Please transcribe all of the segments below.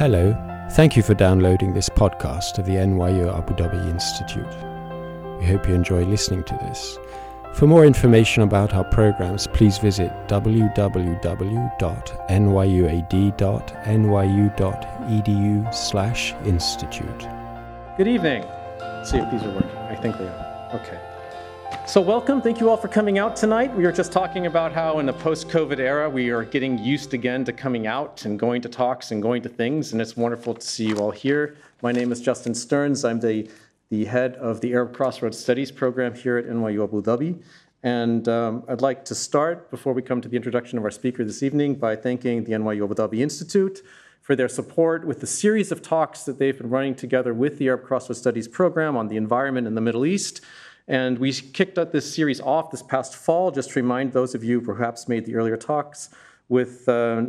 Hello, thank you for downloading this podcast of the NYU Abu Dhabi Institute. We hope you enjoy listening to this. For more information about our programs, please visit www.nyuad.nyu.edu/institute. Good evening. Let's see if these are working. I think they are. Okay. So, welcome. Thank you all for coming out tonight. We were just talking about how, in the post COVID era, we are getting used again to coming out and going to talks and going to things, and it's wonderful to see you all here. My name is Justin Stearns. I'm the, the head of the Arab Crossroads Studies program here at NYU Abu Dhabi. And um, I'd like to start, before we come to the introduction of our speaker this evening, by thanking the NYU Abu Dhabi Institute for their support with the series of talks that they've been running together with the Arab Crossroads Studies program on the environment in the Middle East. And we kicked this series off this past fall, just to remind those of you who perhaps made the earlier talks, with uh,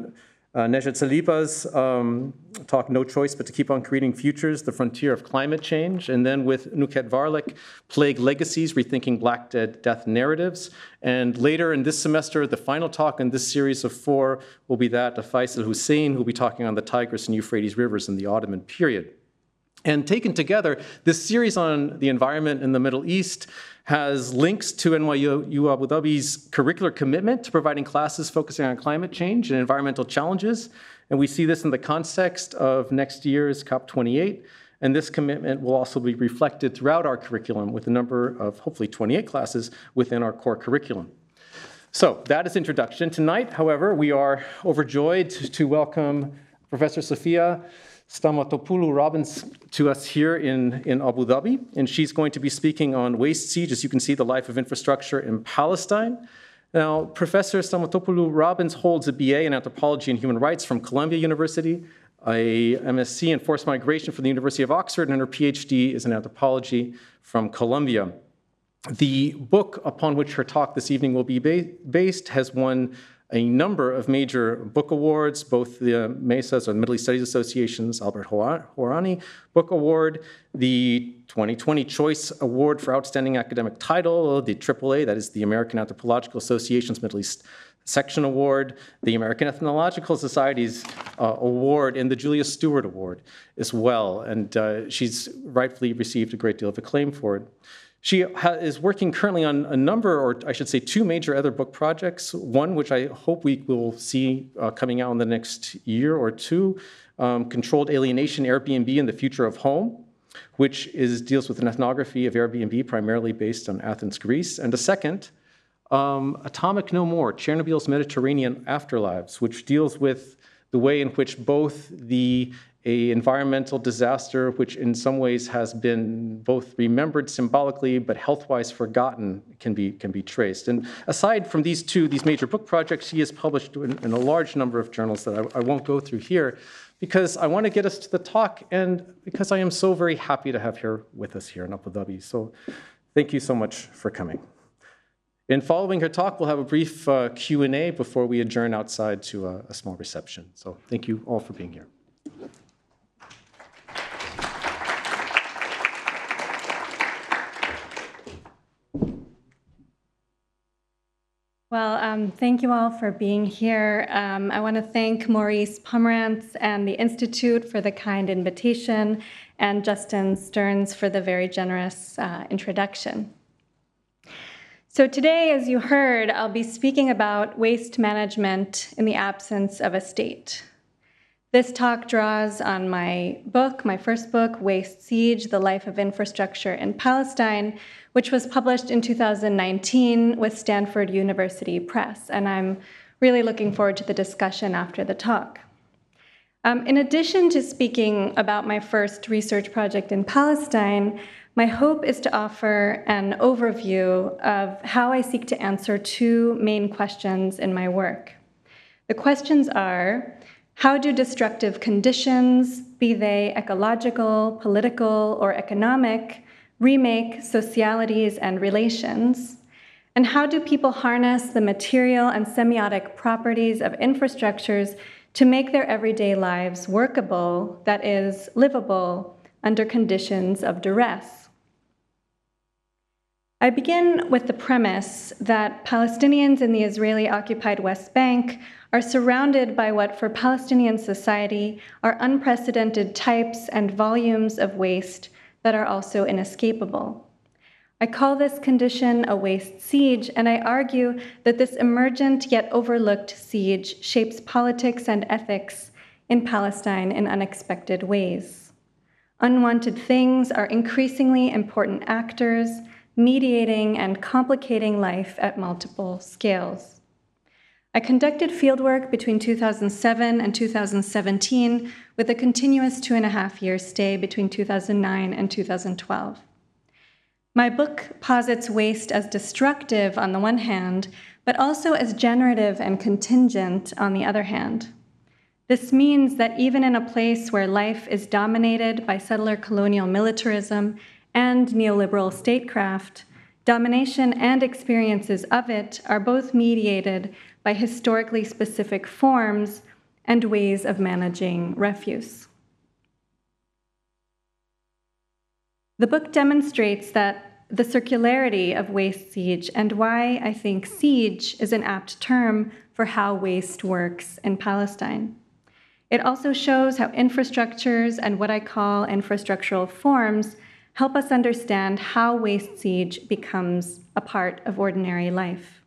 uh, Najat Saliba's um, talk, No Choice But to Keep on Creating Futures, The Frontier of Climate Change, and then with Nuket Varlik, Plague Legacies, Rethinking Black Dead Death Narratives. And later in this semester, the final talk in this series of four will be that of Faisal Husain, who will be talking on the Tigris and Euphrates rivers in the Ottoman period. And taken together, this series on the environment in the Middle East has links to NYU Abu Dhabi's curricular commitment to providing classes focusing on climate change and environmental challenges. And we see this in the context of next year's COP28. And this commitment will also be reflected throughout our curriculum with a number of hopefully 28 classes within our core curriculum. So that is introduction. Tonight, however, we are overjoyed to welcome Professor Sophia Stamatopoulou Robbins to us here in, in Abu Dhabi, and she's going to be speaking on waste siege, as you can see, the life of infrastructure in Palestine. Now, Professor Stamatopoulou Robbins holds a BA in anthropology and human rights from Columbia University, a MSc in forced migration from the University of Oxford, and her PhD is in anthropology from Columbia. The book upon which her talk this evening will be based has won a number of major book awards, both the MESA's or the Middle East Studies Association's Albert Hourani Book Award, the 2020 Choice Award for Outstanding Academic Title, the AAA, that is the American Anthropological Association's Middle East Section Award, the American Ethnological Society's uh, award, and the Julia Stewart Award as well. And uh, she's rightfully received a great deal of acclaim for it. She is working currently on a number, or I should say, two major other book projects. One, which I hope we will see uh, coming out in the next year or two, um, Controlled Alienation Airbnb and the Future of Home, which is, deals with an ethnography of Airbnb, primarily based on Athens, Greece. And a second, um, Atomic No More Chernobyl's Mediterranean Afterlives, which deals with the way in which both the a environmental disaster which in some ways has been both remembered symbolically but health-wise forgotten can be, can be traced. And aside from these two, these major book projects, she has published in, in a large number of journals that I, I won't go through here because I want to get us to the talk and because I am so very happy to have her with us here in Abu Dhabi. So thank you so much for coming. In following her talk, we'll have a brief uh, Q&A before we adjourn outside to a, a small reception. So thank you all for being here. Well, um, thank you all for being here. Um, I want to thank Maurice Pomerantz and the Institute for the kind invitation, and Justin Stearns for the very generous uh, introduction. So, today, as you heard, I'll be speaking about waste management in the absence of a state. This talk draws on my book, my first book, Waste Siege The Life of Infrastructure in Palestine, which was published in 2019 with Stanford University Press. And I'm really looking forward to the discussion after the talk. Um, in addition to speaking about my first research project in Palestine, my hope is to offer an overview of how I seek to answer two main questions in my work. The questions are how do destructive conditions, be they ecological, political, or economic, remake socialities and relations? And how do people harness the material and semiotic properties of infrastructures to make their everyday lives workable, that is, livable, under conditions of duress? I begin with the premise that Palestinians in the Israeli occupied West Bank are surrounded by what for Palestinian society are unprecedented types and volumes of waste that are also inescapable. I call this condition a waste siege, and I argue that this emergent yet overlooked siege shapes politics and ethics in Palestine in unexpected ways. Unwanted things are increasingly important actors, mediating and complicating life at multiple scales. I conducted fieldwork between 2007 and 2017 with a continuous two and a half year stay between 2009 and 2012. My book posits waste as destructive on the one hand, but also as generative and contingent on the other hand. This means that even in a place where life is dominated by settler colonial militarism and neoliberal statecraft, domination and experiences of it are both mediated by historically specific forms and ways of managing refuse. The book demonstrates that the circularity of waste siege and why I think siege is an apt term for how waste works in Palestine. It also shows how infrastructures and what I call infrastructural forms help us understand how waste siege becomes a part of ordinary life.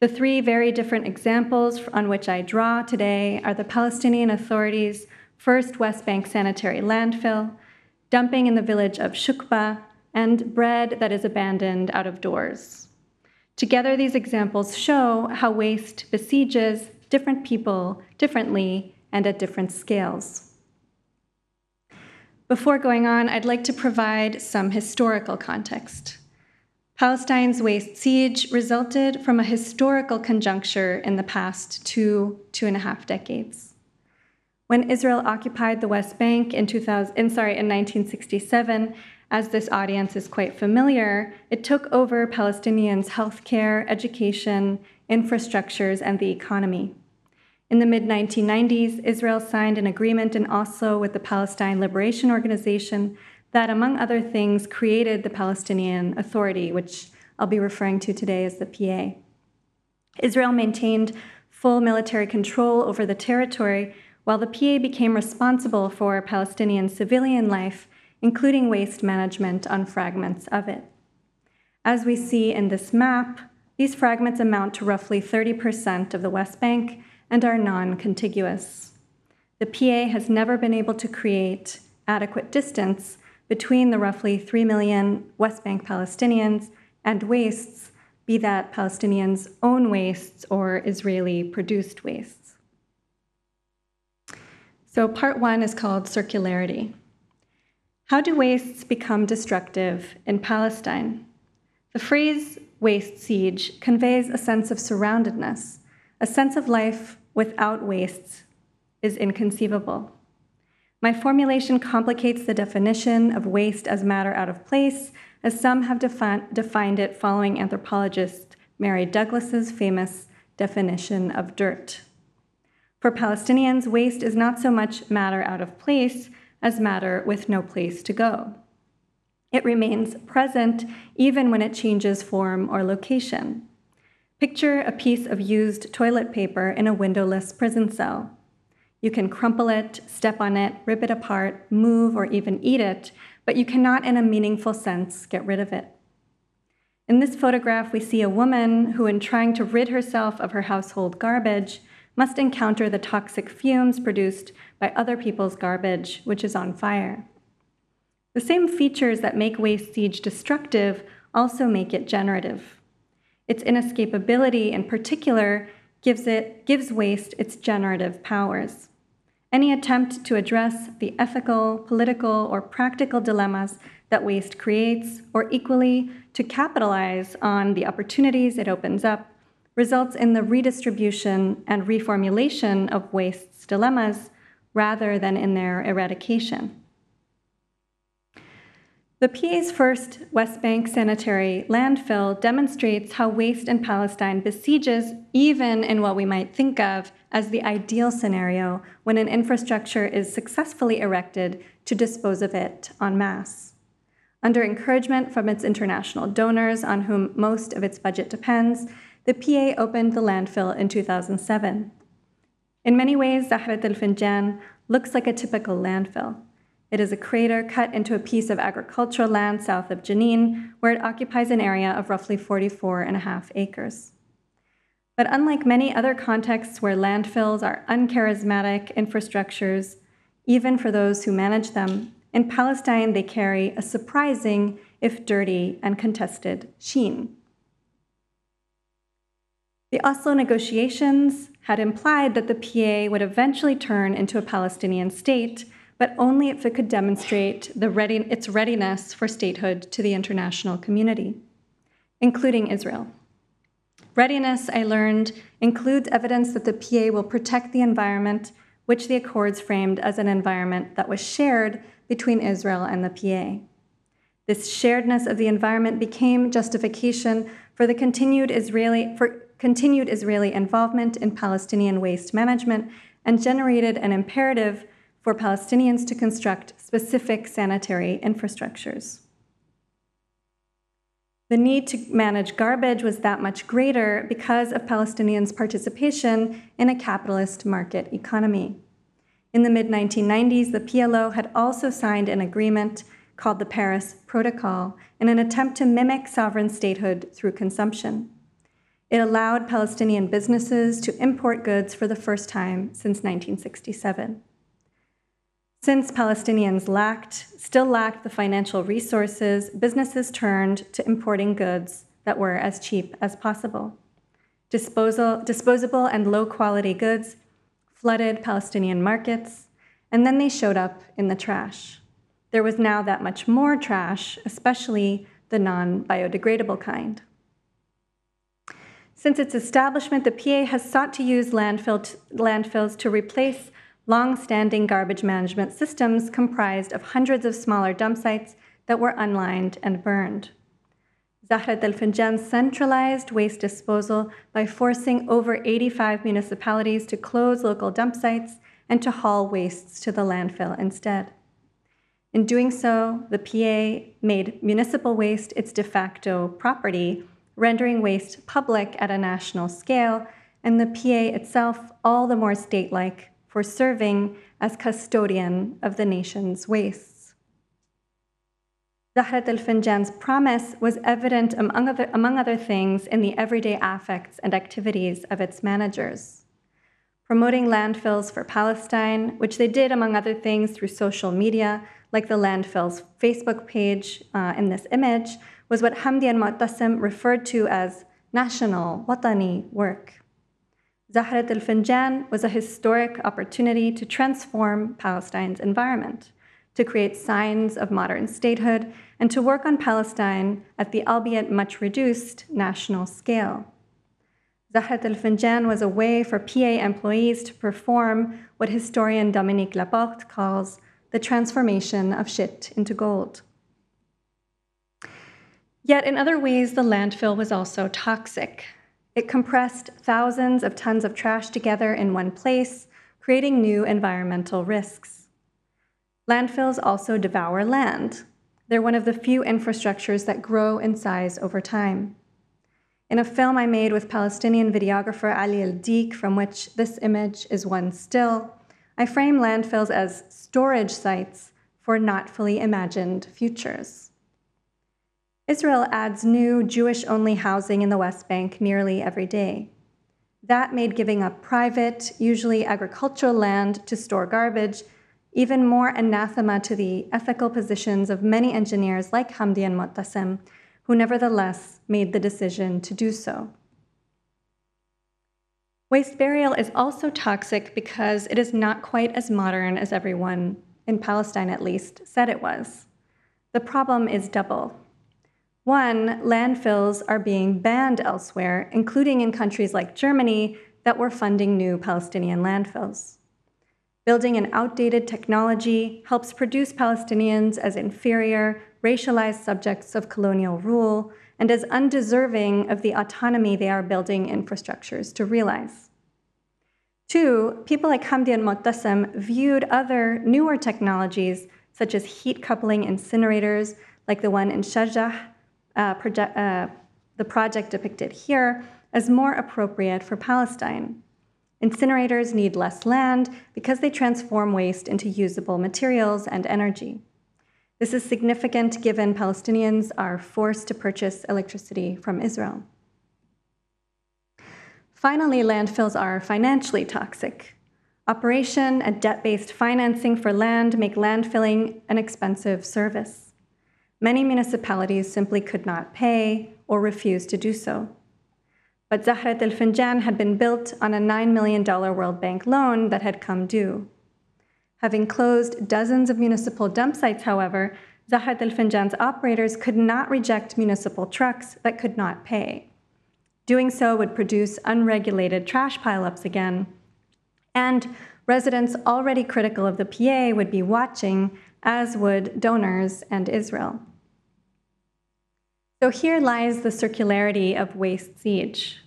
The three very different examples on which I draw today are the Palestinian Authority's first West Bank sanitary landfill, dumping in the village of Shukba, and bread that is abandoned out of doors. Together, these examples show how waste besieges different people differently and at different scales. Before going on, I'd like to provide some historical context. Palestine's waste siege resulted from a historical conjuncture in the past two, two and a half decades. When Israel occupied the West Bank in, 2000, in, sorry, in 1967, as this audience is quite familiar, it took over Palestinians' healthcare, education, infrastructures, and the economy. In the mid 1990s, Israel signed an agreement in Oslo with the Palestine Liberation Organization that, among other things, created the Palestinian Authority, which I'll be referring to today as the PA. Israel maintained full military control over the territory, while the PA became responsible for Palestinian civilian life, including waste management on fragments of it. As we see in this map, these fragments amount to roughly 30% of the West Bank and are non contiguous. The PA has never been able to create adequate distance between the roughly 3 million West Bank Palestinians and wastes, be that Palestinians' own wastes or Israeli produced wastes. So, part one is called circularity. How do wastes become destructive in Palestine? The phrase waste siege conveys a sense of surroundedness, a sense of life without wastes is inconceivable. My formulation complicates the definition of waste as matter out of place, as some have defi- defined it following anthropologist Mary Douglas's famous definition of dirt. For Palestinians, waste is not so much matter out of place as matter with no place to go. It remains present even when it changes form or location. Picture a piece of used toilet paper in a windowless prison cell. You can crumple it, step on it, rip it apart, move, or even eat it, but you cannot, in a meaningful sense, get rid of it. In this photograph, we see a woman who, in trying to rid herself of her household garbage, must encounter the toxic fumes produced by other people's garbage, which is on fire. The same features that make waste siege destructive also make it generative. Its inescapability, in particular, gives, it, gives waste its generative powers. Any attempt to address the ethical, political, or practical dilemmas that waste creates, or equally to capitalize on the opportunities it opens up, results in the redistribution and reformulation of waste's dilemmas rather than in their eradication. The PA's first West Bank sanitary landfill demonstrates how waste in Palestine besieges even in what we might think of as the ideal scenario when an infrastructure is successfully erected to dispose of it en masse. Under encouragement from its international donors, on whom most of its budget depends, the PA opened the landfill in 2007. In many ways, Zahrat al Finjan looks like a typical landfill. It is a crater cut into a piece of agricultural land south of Jenin, where it occupies an area of roughly 44 and a half acres. But unlike many other contexts where landfills are uncharismatic infrastructures, even for those who manage them, in Palestine they carry a surprising, if dirty and contested, sheen. The Oslo negotiations had implied that the PA would eventually turn into a Palestinian state but only if it could demonstrate ready, its readiness for statehood to the international community, including Israel. Readiness, I learned, includes evidence that the PA will protect the environment, which the Accords framed as an environment that was shared between Israel and the PA. This sharedness of the environment became justification for the continued Israeli, for continued Israeli involvement in Palestinian waste management and generated an imperative for Palestinians to construct specific sanitary infrastructures. The need to manage garbage was that much greater because of Palestinians' participation in a capitalist market economy. In the mid 1990s, the PLO had also signed an agreement called the Paris Protocol in an attempt to mimic sovereign statehood through consumption. It allowed Palestinian businesses to import goods for the first time since 1967. Since Palestinians lacked, still lacked the financial resources, businesses turned to importing goods that were as cheap as possible. Disposal, disposable and low quality goods flooded Palestinian markets, and then they showed up in the trash. There was now that much more trash, especially the non biodegradable kind. Since its establishment, the PA has sought to use landfill landfills to replace long-standing garbage management systems comprised of hundreds of smaller dump sites that were unlined and burned. Zahra al-Finjan centralized waste disposal by forcing over 85 municipalities to close local dump sites and to haul wastes to the landfill instead. In doing so, the PA made municipal waste its de facto property, rendering waste public at a national scale, and the PA itself all the more state like for serving as custodian of the nation's wastes. Zahrat al-Finjan's promise was evident, among other, among other things, in the everyday affects and activities of its managers. Promoting landfills for Palestine, which they did, among other things, through social media, like the landfill's Facebook page uh, in this image, was what Hamdi and Mu'tasim referred to as national, watani work. Zahrat al-Finjan was a historic opportunity to transform Palestine's environment, to create signs of modern statehood, and to work on Palestine at the albeit much reduced national scale. Zahrat al-Finjan was a way for PA employees to perform what historian Dominique Laporte calls the transformation of shit into gold. Yet in other ways, the landfill was also toxic. It compressed thousands of tons of trash together in one place, creating new environmental risks. Landfills also devour land. They're one of the few infrastructures that grow in size over time. In a film I made with Palestinian videographer Ali El Dik, from which this image is one still, I frame landfills as storage sites for not fully imagined futures. Israel adds new Jewish only housing in the West Bank nearly every day. That made giving up private, usually agricultural land to store garbage even more anathema to the ethical positions of many engineers like Hamdi and Mu'tasim, who nevertheless made the decision to do so. Waste burial is also toxic because it is not quite as modern as everyone, in Palestine at least, said it was. The problem is double. One, landfills are being banned elsewhere, including in countries like Germany that were funding new Palestinian landfills. Building an outdated technology helps produce Palestinians as inferior, racialized subjects of colonial rule and as undeserving of the autonomy they are building infrastructures to realize. Two, people like Hamdi and Mu'tasim viewed other newer technologies, such as heat coupling incinerators, like the one in Sharjah uh, uh, the project depicted here as more appropriate for Palestine. Incinerators need less land because they transform waste into usable materials and energy. This is significant given Palestinians are forced to purchase electricity from Israel. Finally, landfills are financially toxic. Operation and debt based financing for land make landfilling an expensive service. Many municipalities simply could not pay or refused to do so. But Zahrat al Finjan had been built on a $9 million World Bank loan that had come due. Having closed dozens of municipal dump sites, however, Zahrat al Finjan's operators could not reject municipal trucks that could not pay. Doing so would produce unregulated trash pileups again. And residents already critical of the PA would be watching, as would donors and Israel. So here lies the circularity of waste siege.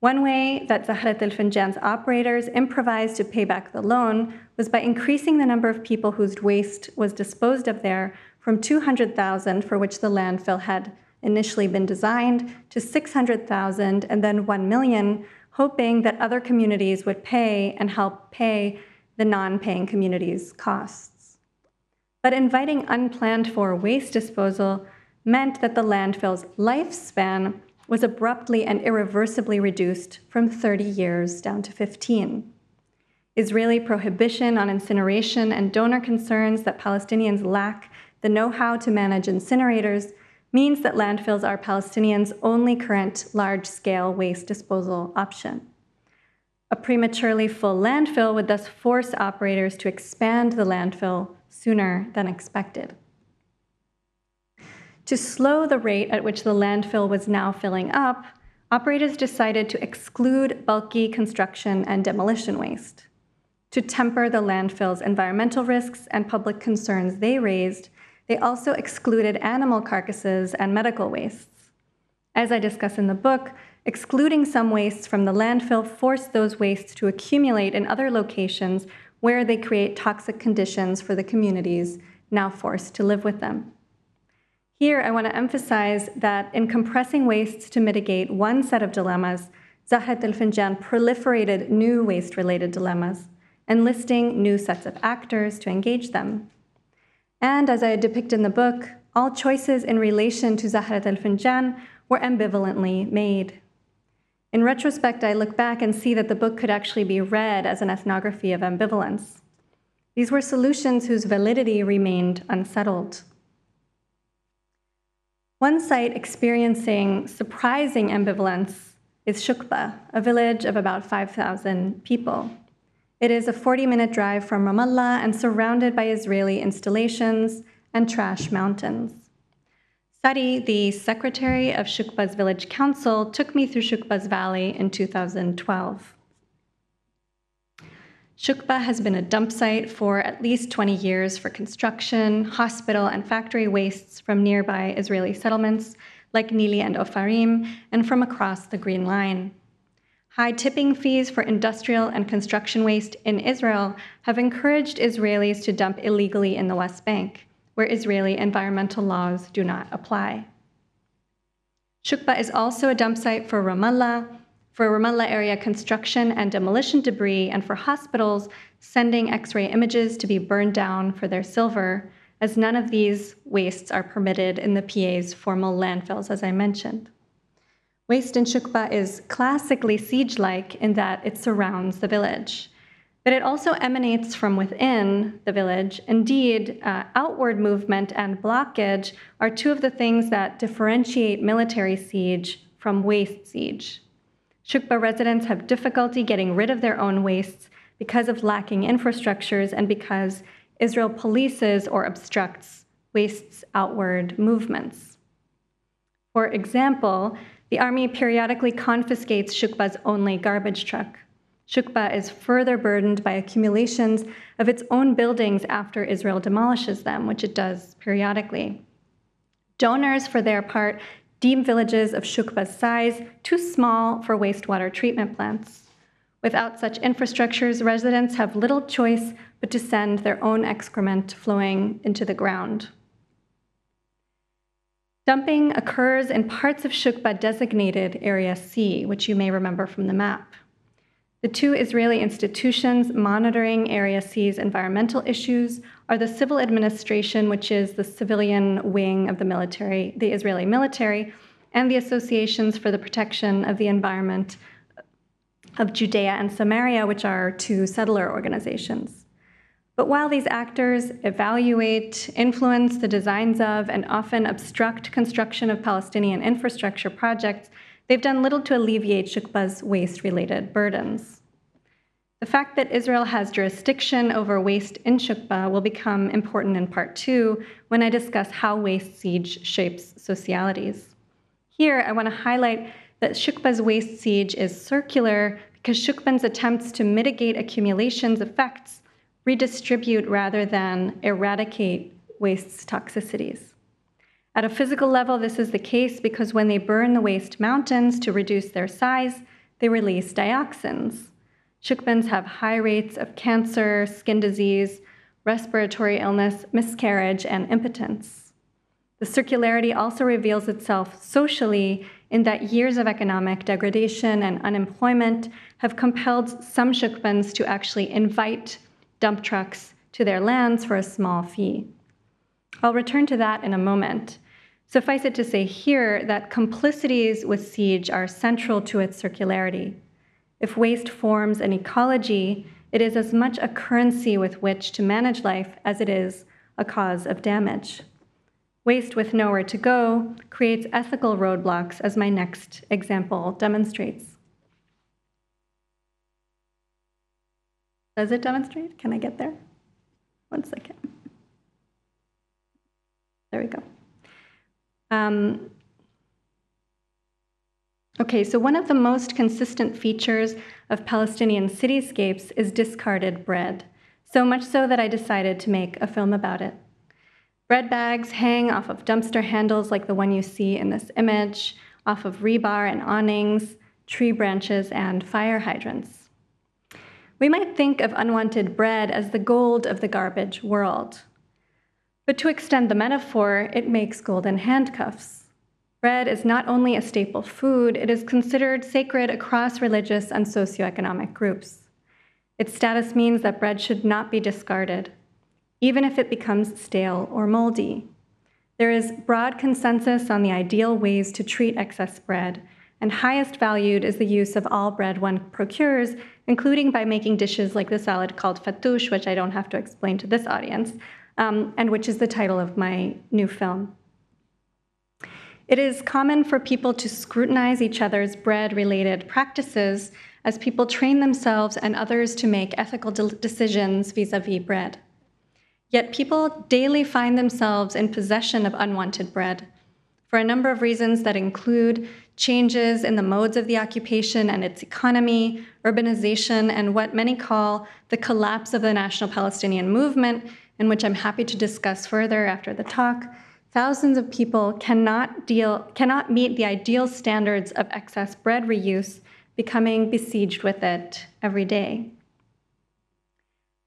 One way that Zahrat al Finjan's operators improvised to pay back the loan was by increasing the number of people whose waste was disposed of there from 200,000, for which the landfill had initially been designed, to 600,000 and then 1 million, hoping that other communities would pay and help pay the non paying communities' costs. But inviting unplanned for waste disposal meant that the landfill's lifespan was abruptly and irreversibly reduced from 30 years down to 15. Israeli prohibition on incineration and donor concerns that Palestinians lack the know how to manage incinerators means that landfills are Palestinians' only current large scale waste disposal option. A prematurely full landfill would thus force operators to expand the landfill sooner than expected. To slow the rate at which the landfill was now filling up, operators decided to exclude bulky construction and demolition waste. To temper the landfill's environmental risks and public concerns they raised, they also excluded animal carcasses and medical wastes. As I discuss in the book, excluding some wastes from the landfill forced those wastes to accumulate in other locations where they create toxic conditions for the communities now forced to live with them. Here, I want to emphasize that in compressing wastes to mitigate one set of dilemmas, Zahrat al Finjan proliferated new waste related dilemmas, enlisting new sets of actors to engage them. And as I depict in the book, all choices in relation to Zahrat al Finjan were ambivalently made. In retrospect, I look back and see that the book could actually be read as an ethnography of ambivalence. These were solutions whose validity remained unsettled. One site experiencing surprising ambivalence is Shukba, a village of about 5,000 people. It is a 40 minute drive from Ramallah and surrounded by Israeli installations and trash mountains. Sadi, the secretary of Shukba's village council, took me through Shukba's valley in 2012. Shukba has been a dump site for at least 20 years for construction, hospital, and factory wastes from nearby Israeli settlements like Nili and Ofarim, and from across the Green Line. High tipping fees for industrial and construction waste in Israel have encouraged Israelis to dump illegally in the West Bank, where Israeli environmental laws do not apply. Shukba is also a dump site for Ramallah, for Ramallah area construction and demolition debris, and for hospitals sending X ray images to be burned down for their silver, as none of these wastes are permitted in the PA's formal landfills, as I mentioned. Waste in Shukba is classically siege like in that it surrounds the village. But it also emanates from within the village. Indeed, uh, outward movement and blockage are two of the things that differentiate military siege from waste siege. Shukba residents have difficulty getting rid of their own wastes because of lacking infrastructures and because Israel polices or obstructs wastes outward movements. For example, the army periodically confiscates Shukba's only garbage truck. Shukba is further burdened by accumulations of its own buildings after Israel demolishes them, which it does periodically. Donors, for their part, deem villages of Shukba's size too small for wastewater treatment plants. Without such infrastructures, residents have little choice but to send their own excrement flowing into the ground. Dumping occurs in parts of Shukba designated Area C, which you may remember from the map. The two Israeli institutions monitoring Area C's environmental issues are the civil administration, which is the civilian wing of the military, the Israeli military, and the associations for the protection of the environment of Judea and Samaria, which are two settler organizations. But while these actors evaluate, influence the designs of, and often obstruct construction of Palestinian infrastructure projects, they've done little to alleviate Shukba's waste related burdens. The fact that Israel has jurisdiction over waste in Shukba will become important in part two when I discuss how waste siege shapes socialities. Here, I want to highlight that Shukba's waste siege is circular because Shukban's attempts to mitigate accumulation's effects redistribute rather than eradicate waste's toxicities. At a physical level, this is the case because when they burn the waste mountains to reduce their size, they release dioxins. Shukbans have high rates of cancer, skin disease, respiratory illness, miscarriage, and impotence. The circularity also reveals itself socially in that years of economic degradation and unemployment have compelled some Shukbans to actually invite dump trucks to their lands for a small fee. I'll return to that in a moment. Suffice it to say here that complicities with siege are central to its circularity. If waste forms an ecology, it is as much a currency with which to manage life as it is a cause of damage. Waste with nowhere to go creates ethical roadblocks, as my next example demonstrates. Does it demonstrate? Can I get there? One second. There we go. Um, okay, so one of the most consistent features of Palestinian cityscapes is discarded bread, so much so that I decided to make a film about it. Bread bags hang off of dumpster handles like the one you see in this image, off of rebar and awnings, tree branches, and fire hydrants. We might think of unwanted bread as the gold of the garbage world. But to extend the metaphor, it makes golden handcuffs. Bread is not only a staple food, it is considered sacred across religious and socioeconomic groups. Its status means that bread should not be discarded, even if it becomes stale or moldy. There is broad consensus on the ideal ways to treat excess bread, and highest valued is the use of all bread one procures, including by making dishes like the salad called fattoush, which I don't have to explain to this audience, um, and which is the title of my new film. It is common for people to scrutinize each other's bread related practices as people train themselves and others to make ethical de- decisions vis a vis bread. Yet people daily find themselves in possession of unwanted bread for a number of reasons that include changes in the modes of the occupation and its economy, urbanization, and what many call the collapse of the National Palestinian Movement in which I'm happy to discuss further after the talk, thousands of people cannot, deal, cannot meet the ideal standards of excess bread reuse, becoming besieged with it every day.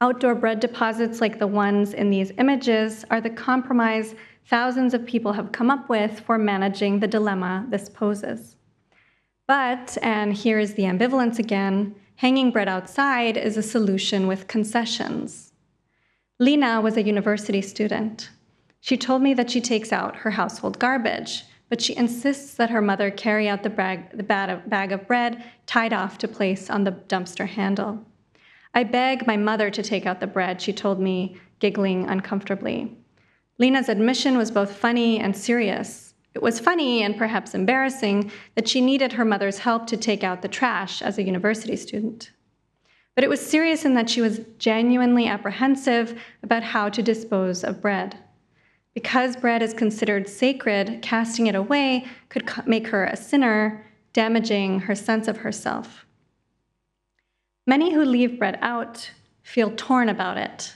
Outdoor bread deposits like the ones in these images are the compromise thousands of people have come up with for managing the dilemma this poses. But, and here is the ambivalence again, hanging bread outside is a solution with concessions. Lena was a university student. She told me that she takes out her household garbage, but she insists that her mother carry out the bag, the bag of bread tied off to place on the dumpster handle. I beg my mother to take out the bread, she told me, giggling uncomfortably. Lena's admission was both funny and serious. It was funny and perhaps embarrassing that she needed her mother's help to take out the trash as a university student. But it was serious in that she was genuinely apprehensive about how to dispose of bread. Because bread is considered sacred, casting it away could make her a sinner, damaging her sense of herself. Many who leave bread out feel torn about it.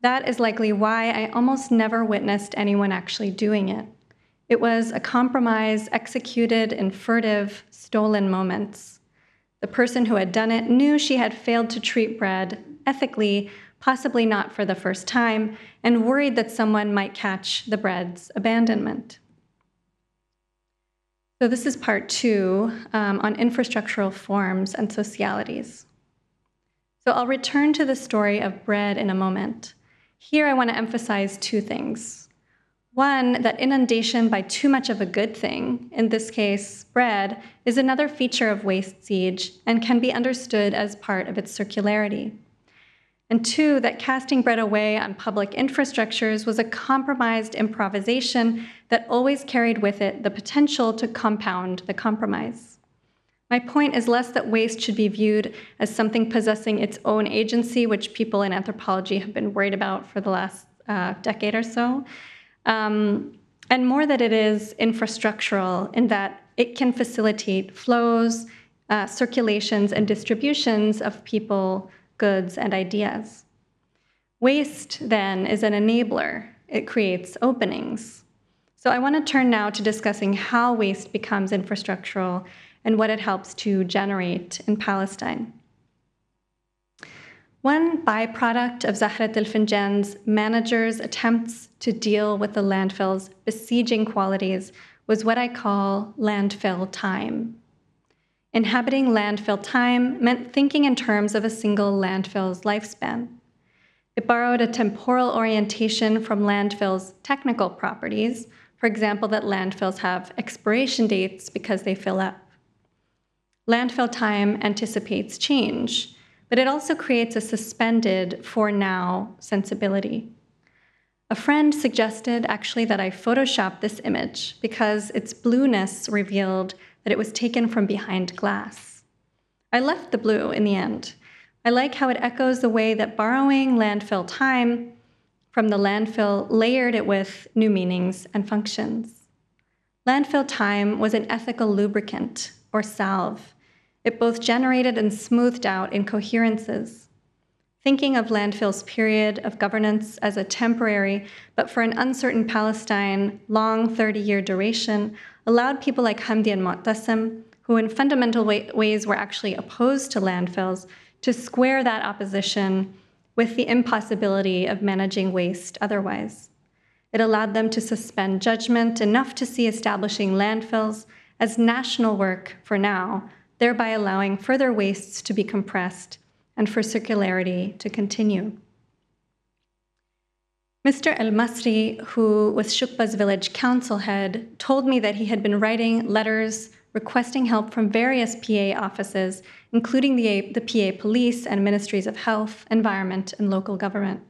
That is likely why I almost never witnessed anyone actually doing it. It was a compromise executed in furtive, stolen moments. The person who had done it knew she had failed to treat bread ethically, possibly not for the first time, and worried that someone might catch the bread's abandonment. So, this is part two um, on infrastructural forms and socialities. So I'll return to the story of bread in a moment. Here, I want to emphasize two things. One, that inundation by too much of a good thing, in this case, bread, is another feature of waste siege and can be understood as part of its circularity. And two, that casting bread away on public infrastructures was a compromised improvisation that always carried with it the potential to compound the compromise. My point is less that waste should be viewed as something possessing its own agency, which people in anthropology have been worried about for the last uh, decade or so, um, and more that it is infrastructural in that it can facilitate flows, uh, circulations, and distributions of people, goods, and ideas. Waste, then, is an enabler. It creates openings. So I want to turn now to discussing how waste becomes infrastructural and what it helps to generate in Palestine. One byproduct of Zahrat al-Finjan's managers' attempts to deal with the landfill's besieging qualities was what I call landfill time. Inhabiting landfill time meant thinking in terms of a single landfill's lifespan. It borrowed a temporal orientation from landfills' technical properties, for example, that landfills have expiration dates because they fill up. Landfill time anticipates change, but it also creates a suspended for now sensibility. A friend suggested actually that I Photoshop this image because its blueness revealed that it was taken from behind glass. I left the blue in the end. I like how it echoes the way that borrowing landfill time from the landfill layered it with new meanings and functions. Landfill time was an ethical lubricant or salve it both generated and smoothed out incoherences. Thinking of landfill's period of governance as a temporary, but for an uncertain Palestine, long 30 year duration, allowed people like Hamdi and Mu'tasim, who in fundamental way- ways were actually opposed to landfills, to square that opposition with the impossibility of managing waste otherwise. It allowed them to suspend judgment enough to see establishing landfills as national work for now, thereby allowing further wastes to be compressed and for circularity to continue. Mr. El Masri, who was Shukba's village council head, told me that he had been writing letters requesting help from various PA offices, including the, the PA police and ministries of health, environment, and local government.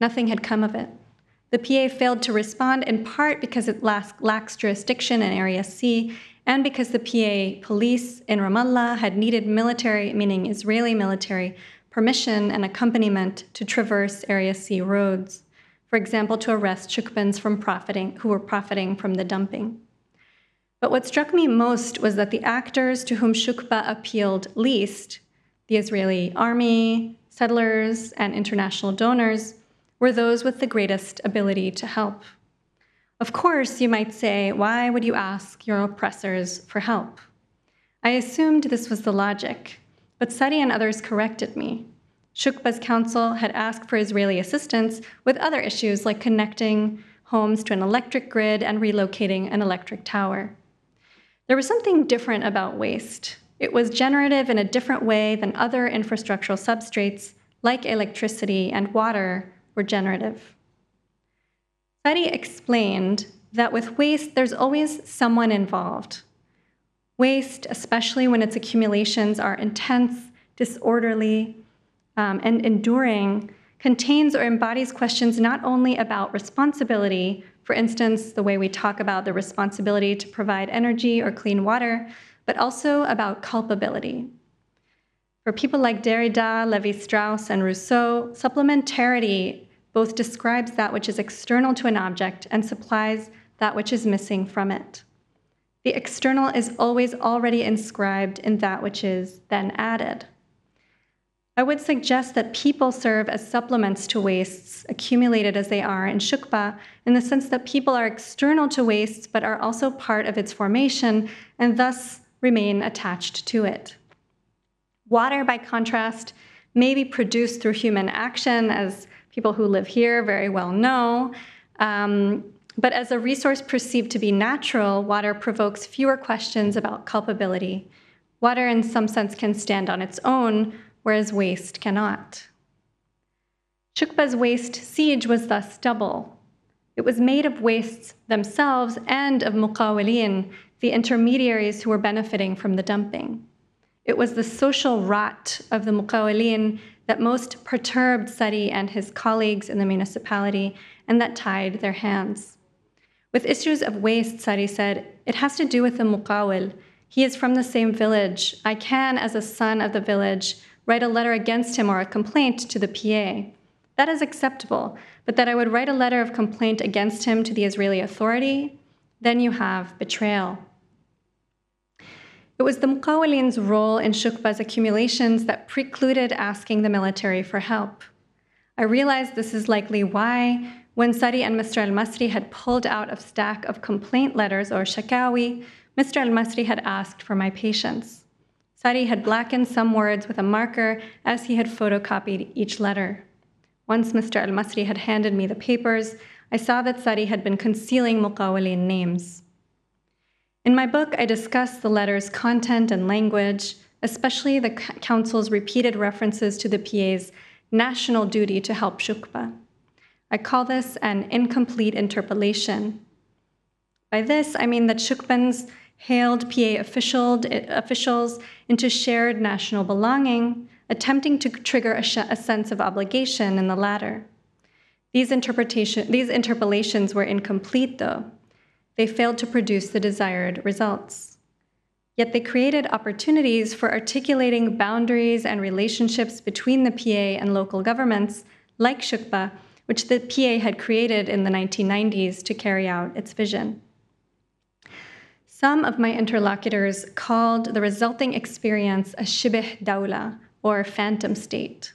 Nothing had come of it. The PA failed to respond in part because it lacks jurisdiction in Area C and because the PA police in Ramallah had needed military, meaning Israeli military, permission and accompaniment to traverse Area C roads, for example, to arrest Shukbans from profiting, who were profiting from the dumping. But what struck me most was that the actors to whom Shukba appealed least, the Israeli army, settlers, and international donors, were those with the greatest ability to help. Of course, you might say, why would you ask your oppressors for help? I assumed this was the logic, but Sadi and others corrected me. Shukba's council had asked for Israeli assistance with other issues like connecting homes to an electric grid and relocating an electric tower. There was something different about waste. It was generative in a different way than other infrastructural substrates like electricity and water were generative. Sadi explained that with waste, there's always someone involved. Waste, especially when its accumulations are intense, disorderly, um, and enduring, contains or embodies questions not only about responsibility, for instance, the way we talk about the responsibility to provide energy or clean water, but also about culpability. For people like Derrida, Levi Strauss, and Rousseau, supplementarity both describes that which is external to an object and supplies that which is missing from it. The external is always already inscribed in that which is then added. I would suggest that people serve as supplements to wastes, accumulated as they are in Shukba, in the sense that people are external to wastes but are also part of its formation and thus remain attached to it. Water, by contrast, may be produced through human action, as people who live here very well know. Um, but as a resource perceived to be natural, water provokes fewer questions about culpability. Water, in some sense, can stand on its own, whereas waste cannot. Shukba's waste siege was thus double. It was made of wastes themselves and of muqawilin, the intermediaries who were benefiting from the dumping. It was the social rot of the muqawilin that most perturbed Sari and his colleagues in the municipality and that tied their hands. With issues of waste, Sari said, it has to do with the muqawil. He is from the same village. I can, as a son of the village, write a letter against him or a complaint to the PA. That is acceptable. But that I would write a letter of complaint against him to the Israeli authority, then you have betrayal. It was the Muqawilin's role in Shukba's accumulations that precluded asking the military for help. I realized this is likely why, when Sari and Mr. Al Masri had pulled out a stack of complaint letters or shakawi, Mr. Al Masri had asked for my patience. Sari had blackened some words with a marker as he had photocopied each letter. Once Mr. Al Masri had handed me the papers, I saw that Sari had been concealing Muqawilin names. In my book, I discuss the letter's content and language, especially the Council's repeated references to the PA's national duty to help Shukba. I call this an incomplete interpolation. By this, I mean that Shukbans hailed PA eh, officials into shared national belonging, attempting to trigger a, a sense of obligation in the latter. These, interpretation, these interpolations were incomplete, though. They failed to produce the desired results. Yet they created opportunities for articulating boundaries and relationships between the PA and local governments, like Shukba, which the PA had created in the 1990s to carry out its vision. Some of my interlocutors called the resulting experience a shibih dawla, or phantom state.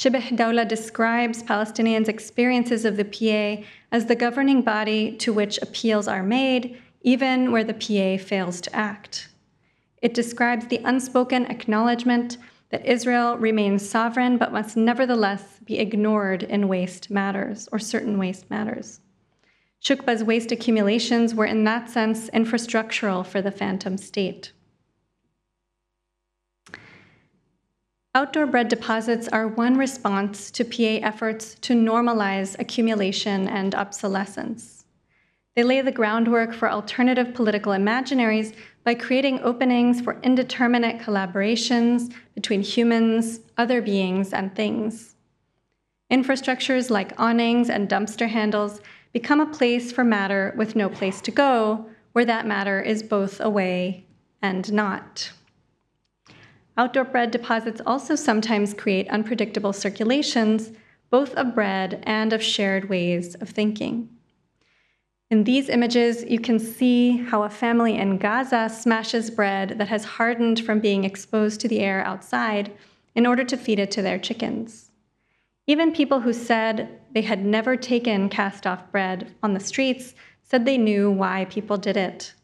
Shibh Dawla describes Palestinians' experiences of the PA as the governing body to which appeals are made, even where the PA fails to act. It describes the unspoken acknowledgement that Israel remains sovereign but must nevertheless be ignored in waste matters or certain waste matters. Shukba's waste accumulations were, in that sense, infrastructural for the phantom state. Outdoor bread deposits are one response to PA efforts to normalize accumulation and obsolescence. They lay the groundwork for alternative political imaginaries by creating openings for indeterminate collaborations between humans, other beings, and things. Infrastructures like awnings and dumpster handles become a place for matter with no place to go, where that matter is both away and not. Outdoor bread deposits also sometimes create unpredictable circulations, both of bread and of shared ways of thinking. In these images, you can see how a family in Gaza smashes bread that has hardened from being exposed to the air outside in order to feed it to their chickens. Even people who said they had never taken cast off bread on the streets said they knew why people did it.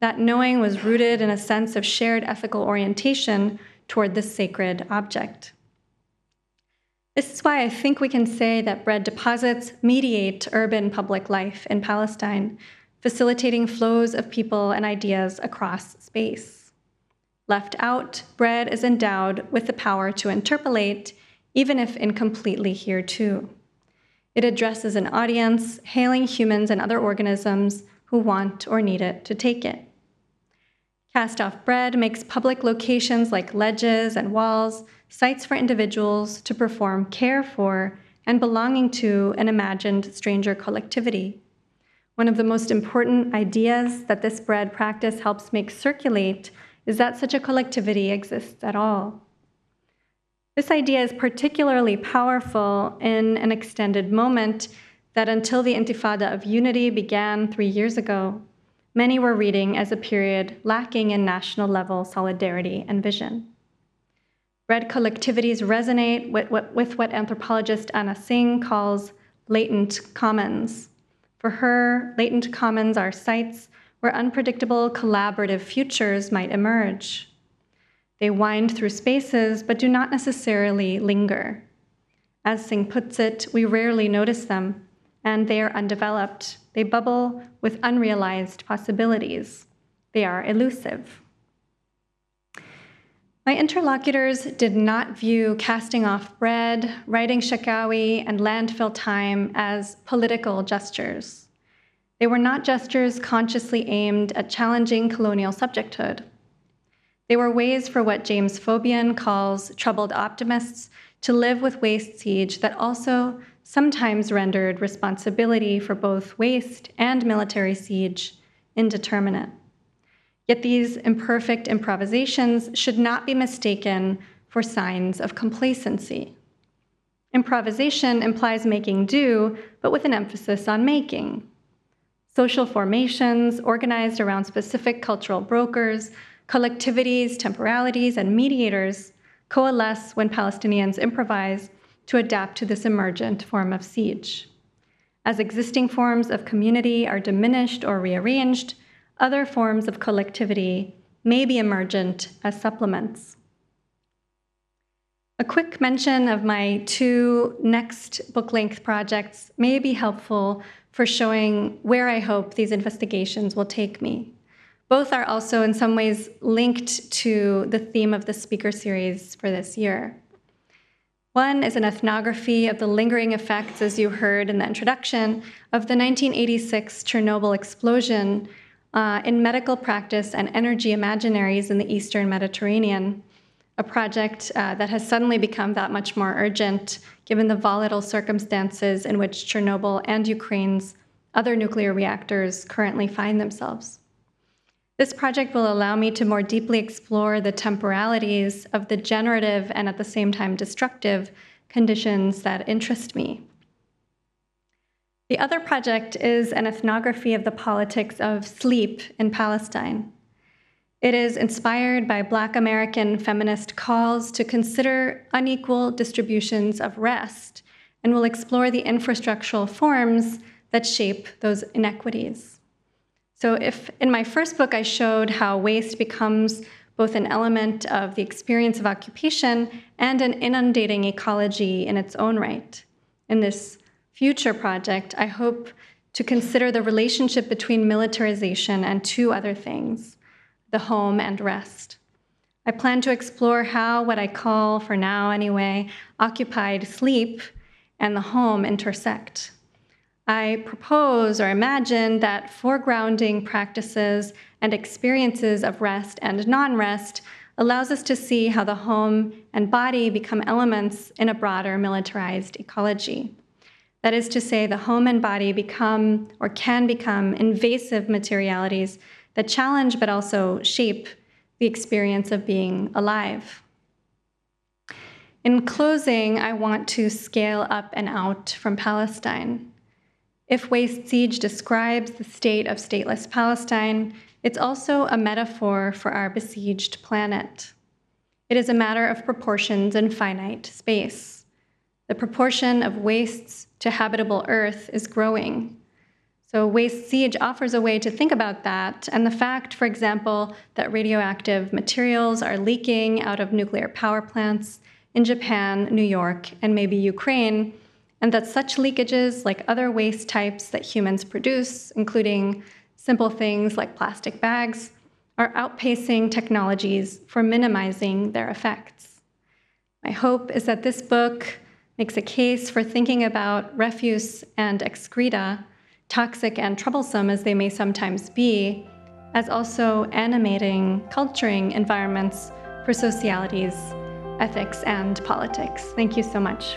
That knowing was rooted in a sense of shared ethical orientation toward this sacred object. This is why I think we can say that bread deposits mediate urban public life in Palestine, facilitating flows of people and ideas across space. Left out, bread is endowed with the power to interpolate, even if incompletely here too. It addresses an audience, hailing humans and other organisms who want or need it to take it. Cast off bread makes public locations like ledges and walls sites for individuals to perform care for and belonging to an imagined stranger collectivity. One of the most important ideas that this bread practice helps make circulate is that such a collectivity exists at all. This idea is particularly powerful in an extended moment that until the Intifada of Unity began three years ago, many were reading as a period lacking in national level solidarity and vision. Red collectivities resonate with, with what anthropologist Anna Tsing calls latent commons. For her, latent commons are sites where unpredictable collaborative futures might emerge. They wind through spaces but do not necessarily linger. As Tsing puts it, we rarely notice them, and they are undeveloped. They bubble with unrealized possibilities. They are elusive. My interlocutors did not view casting off bread, writing Shakawi, and landfill time as political gestures. They were not gestures consciously aimed at challenging colonial subjecthood. They were ways for what James Fabian calls troubled optimists to live with waste siege that also sometimes rendered responsibility for both waste and military siege indeterminate. Yet these imperfect improvisations should not be mistaken for signs of complacency. Improvisation implies making do, but with an emphasis on making. Social formations organized around specific cultural brokers, collectivities, temporalities, and mediators coalesce when Palestinians improvise to adapt to this emergent form of siege. As existing forms of community are diminished or rearranged, other forms of collectivity may be emergent as supplements. A quick mention of my two next book length projects may be helpful for showing where I hope these investigations will take me. Both are also, in some ways, linked to the theme of the speaker series for this year. One is an ethnography of the lingering effects, as you heard in the introduction, of the 1986 Chernobyl explosion uh, in medical practice and energy imaginaries in the Eastern Mediterranean, a project uh, that has suddenly become that much more urgent given the volatile circumstances in which Chernobyl and Ukraine's other nuclear reactors currently find themselves. This project will allow me to more deeply explore the temporalities of the generative and at the same time destructive conditions that interest me. The other project is an ethnography of the politics of sleep in Palestine. It is inspired by Black American feminist calls to consider unequal distributions of rest and will explore the infrastructural forms that shape those inequities. So, if in my first book I showed how waste becomes both an element of the experience of occupation and an inundating ecology in its own right, in this future project, I hope to consider the relationship between militarization and two other things the home and rest. I plan to explore how what I call, for now anyway, occupied sleep and the home intersect. I propose or imagine that foregrounding practices and experiences of rest and non rest allows us to see how the home and body become elements in a broader militarized ecology. That is to say, the home and body become or can become invasive materialities that challenge but also shape the experience of being alive. In closing, I want to scale up and out from Palestine. If Waste Siege describes the state of stateless Palestine, it's also a metaphor for our besieged planet. It is a matter of proportions and finite space. The proportion of wastes to habitable Earth is growing. So, Waste Siege offers a way to think about that, and the fact, for example, that radioactive materials are leaking out of nuclear power plants in Japan, New York, and maybe Ukraine and that such leakages, like other waste types that humans produce, including simple things like plastic bags, are outpacing technologies for minimizing their effects. My hope is that this book makes a case for thinking about refuse and excreta, toxic and troublesome as they may sometimes be, as also animating, culturing environments for socialities, ethics, and politics. Thank you so much.